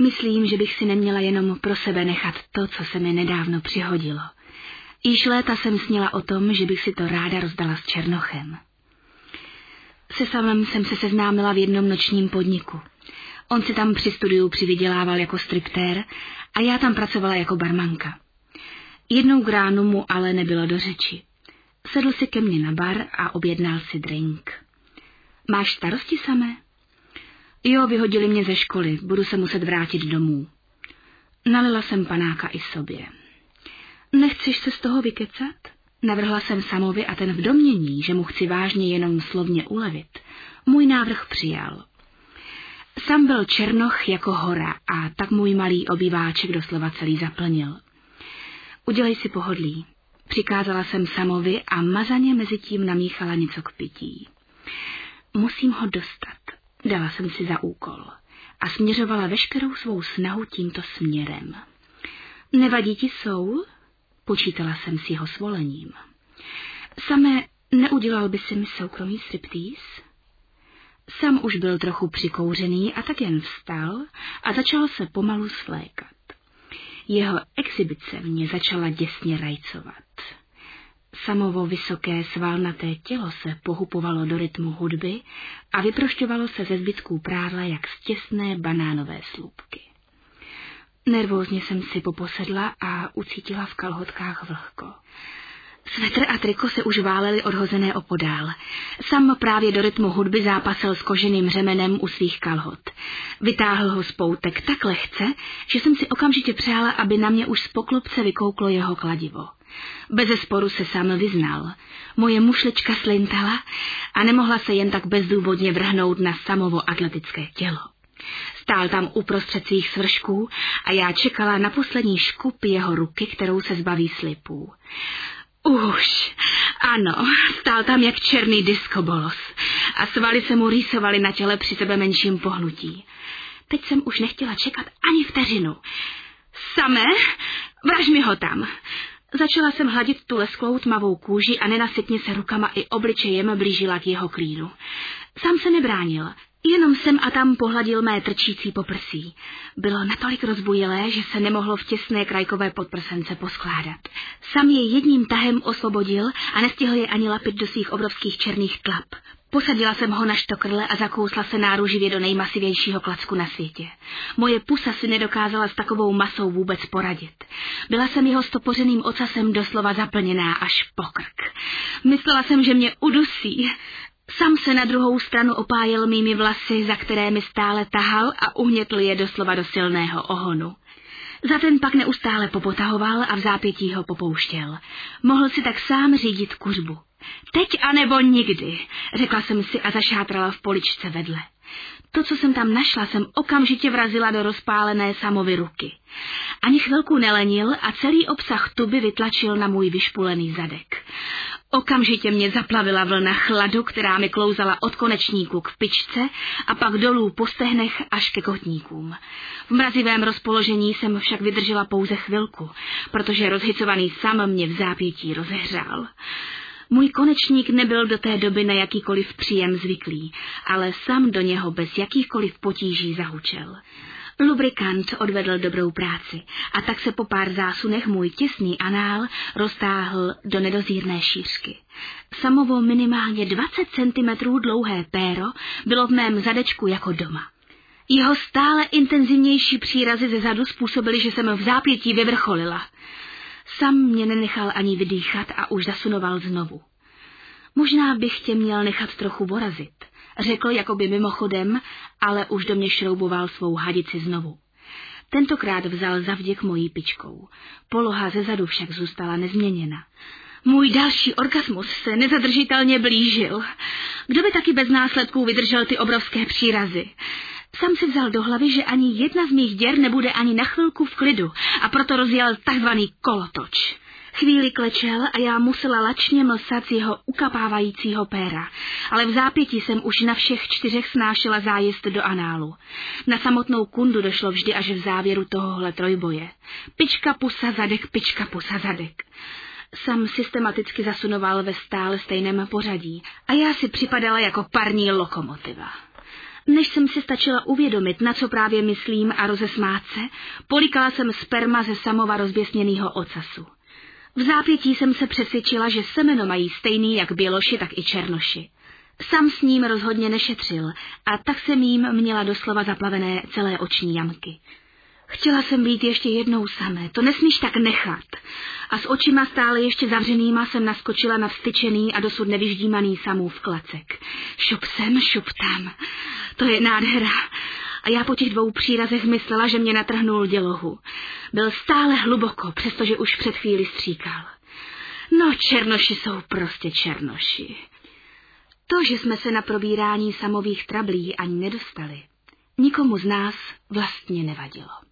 Myslím, že bych si neměla jenom pro sebe nechat to, co se mi nedávno přihodilo. Již léta jsem sněla o tom, že bych si to ráda rozdala s Černochem. Se samem jsem se seznámila v jednom nočním podniku. On si tam při studiu přivydělával jako striptér a já tam pracovala jako barmanka. Jednou k ránu mu ale nebylo do řeči. Sedl si ke mně na bar a objednal si drink. Máš starosti samé? Jo, vyhodili mě ze školy, budu se muset vrátit domů. Nalila jsem panáka i sobě. Nechceš se z toho vykecat? Navrhla jsem Samovi a ten v domění, že mu chci vážně jenom slovně ulevit, můj návrh přijal. Sam byl černoch jako hora a tak můj malý obýváček doslova celý zaplnil. Udělej si pohodlí. Přikázala jsem Samovi a mazaně mezi tím namíchala něco k pití. Musím ho dostat, dala jsem si za úkol a směřovala veškerou svou snahu tímto směrem. Nevadí ti soul? Počítala jsem s jeho svolením. Samé neudělal by si mi soukromý striptease? Sam už byl trochu přikouřený a tak jen vstal a začal se pomalu svlékat. Jeho exibice mě začala děsně rajcovat. Samovo vysoké svalnaté tělo se pohupovalo do rytmu hudby a vyprošťovalo se ze zbytků prádla jak z těsné banánové slupky. Nervózně jsem si poposedla a ucítila v kalhotkách vlhko. Svetr a triko se už válely odhozené opodál. Sam právě do rytmu hudby zápasil s koženým řemenem u svých kalhot. Vytáhl ho z poutek tak lehce, že jsem si okamžitě přála, aby na mě už z poklopce vykouklo jeho kladivo. Beze sporu se sám vyznal. Moje mušlička slintala a nemohla se jen tak bezdůvodně vrhnout na samovo atletické tělo. Stál tam uprostřed svých svršků a já čekala na poslední škup jeho ruky, kterou se zbaví slipů. Už, ano, stál tam jak černý diskobolos a svaly se mu rýsovaly na těle při sebe menším pohnutí. Teď jsem už nechtěla čekat ani vteřinu. Samé, vraž mi ho tam. Začala jsem hladit tu lesklou tmavou kůži a nenasytně se rukama i obličejem blížila k jeho klínu. Sám se nebránil, Jenom sem a tam pohladil mé trčící poprsí. Bylo natolik rozbujilé, že se nemohlo v těsné krajkové podprsence poskládat. Sam je jedním tahem osvobodil a nestihl je ani lapit do svých obrovských černých tlap. Posadila jsem ho na štokrle a zakousla se náruživě do nejmasivějšího klacku na světě. Moje pusa si nedokázala s takovou masou vůbec poradit. Byla jsem jeho stopořeným ocasem doslova zaplněná až pokrk. Myslela jsem, že mě udusí, Sam se na druhou stranu opájel mými vlasy, za které mi stále tahal a uhnětl je doslova do silného ohonu. Za ten pak neustále popotahoval a v zápětí ho popouštěl. Mohl si tak sám řídit kuřbu. Teď anebo nikdy, řekla jsem si a zašátrala v poličce vedle. To, co jsem tam našla, jsem okamžitě vrazila do rozpálené samovy ruky. Ani chvilku nelenil a celý obsah tuby vytlačil na můj vyšpulený zadek. Okamžitě mě zaplavila vlna chladu, která mi klouzala od konečníku k pičce a pak dolů po stehnech až ke kotníkům. V mrazivém rozpoložení jsem však vydržela pouze chvilku, protože rozhicovaný sam mě v zápětí rozehřál. Můj konečník nebyl do té doby na jakýkoliv příjem zvyklý, ale sam do něho bez jakýchkoliv potíží zahučel. Lubrikant odvedl dobrou práci a tak se po pár zásunech můj těsný anál roztáhl do nedozírné šířky. Samovo minimálně 20 cm dlouhé péro bylo v mém zadečku jako doma. Jeho stále intenzivnější přírazy ze zadu způsobily, že jsem v zápětí vyvrcholila. Sam mě nenechal ani vydýchat a už zasunoval znovu. Možná bych tě měl nechat trochu vorazit řekl jakoby mimochodem, ale už do mě šrouboval svou hadici znovu. Tentokrát vzal zavděk mojí pičkou. Poloha ze zadu však zůstala nezměněna. Můj další orgasmus se nezadržitelně blížil. Kdo by taky bez následků vydržel ty obrovské přírazy? Sam si vzal do hlavy, že ani jedna z mých děr nebude ani na chvilku v klidu a proto rozjel takzvaný kolotoč. Chvíli klečel a já musela lačně mlsat z jeho ukapávajícího péra, ale v zápětí jsem už na všech čtyřech snášela zájezd do análu. Na samotnou kundu došlo vždy až v závěru tohohle trojboje. Pička pusa zadek, pička pusa zadek. Sam systematicky zasunoval ve stále stejném pořadí a já si připadala jako parní lokomotiva. Než jsem si stačila uvědomit, na co právě myslím a rozesmát se, polikala jsem sperma ze samova rozběsněného ocasu. V zápětí jsem se přesvědčila, že semeno mají stejný jak běloši, tak i černoši. Sam s ním rozhodně nešetřil a tak jsem jím měla doslova zaplavené celé oční jamky. Chtěla jsem být ještě jednou samé, to nesmíš tak nechat. A s očima stále ještě zavřenýma jsem naskočila na vstyčený a dosud nevyždímaný samův klacek. Šup sem, šup tam. To je nádhera. A já po těch dvou přírazech myslela, že mě natrhnul dělohu. Byl stále hluboko, přestože už před chvíli stříkal. No, černoši jsou prostě černoši. To, že jsme se na probírání samových trablí ani nedostali, nikomu z nás vlastně nevadilo.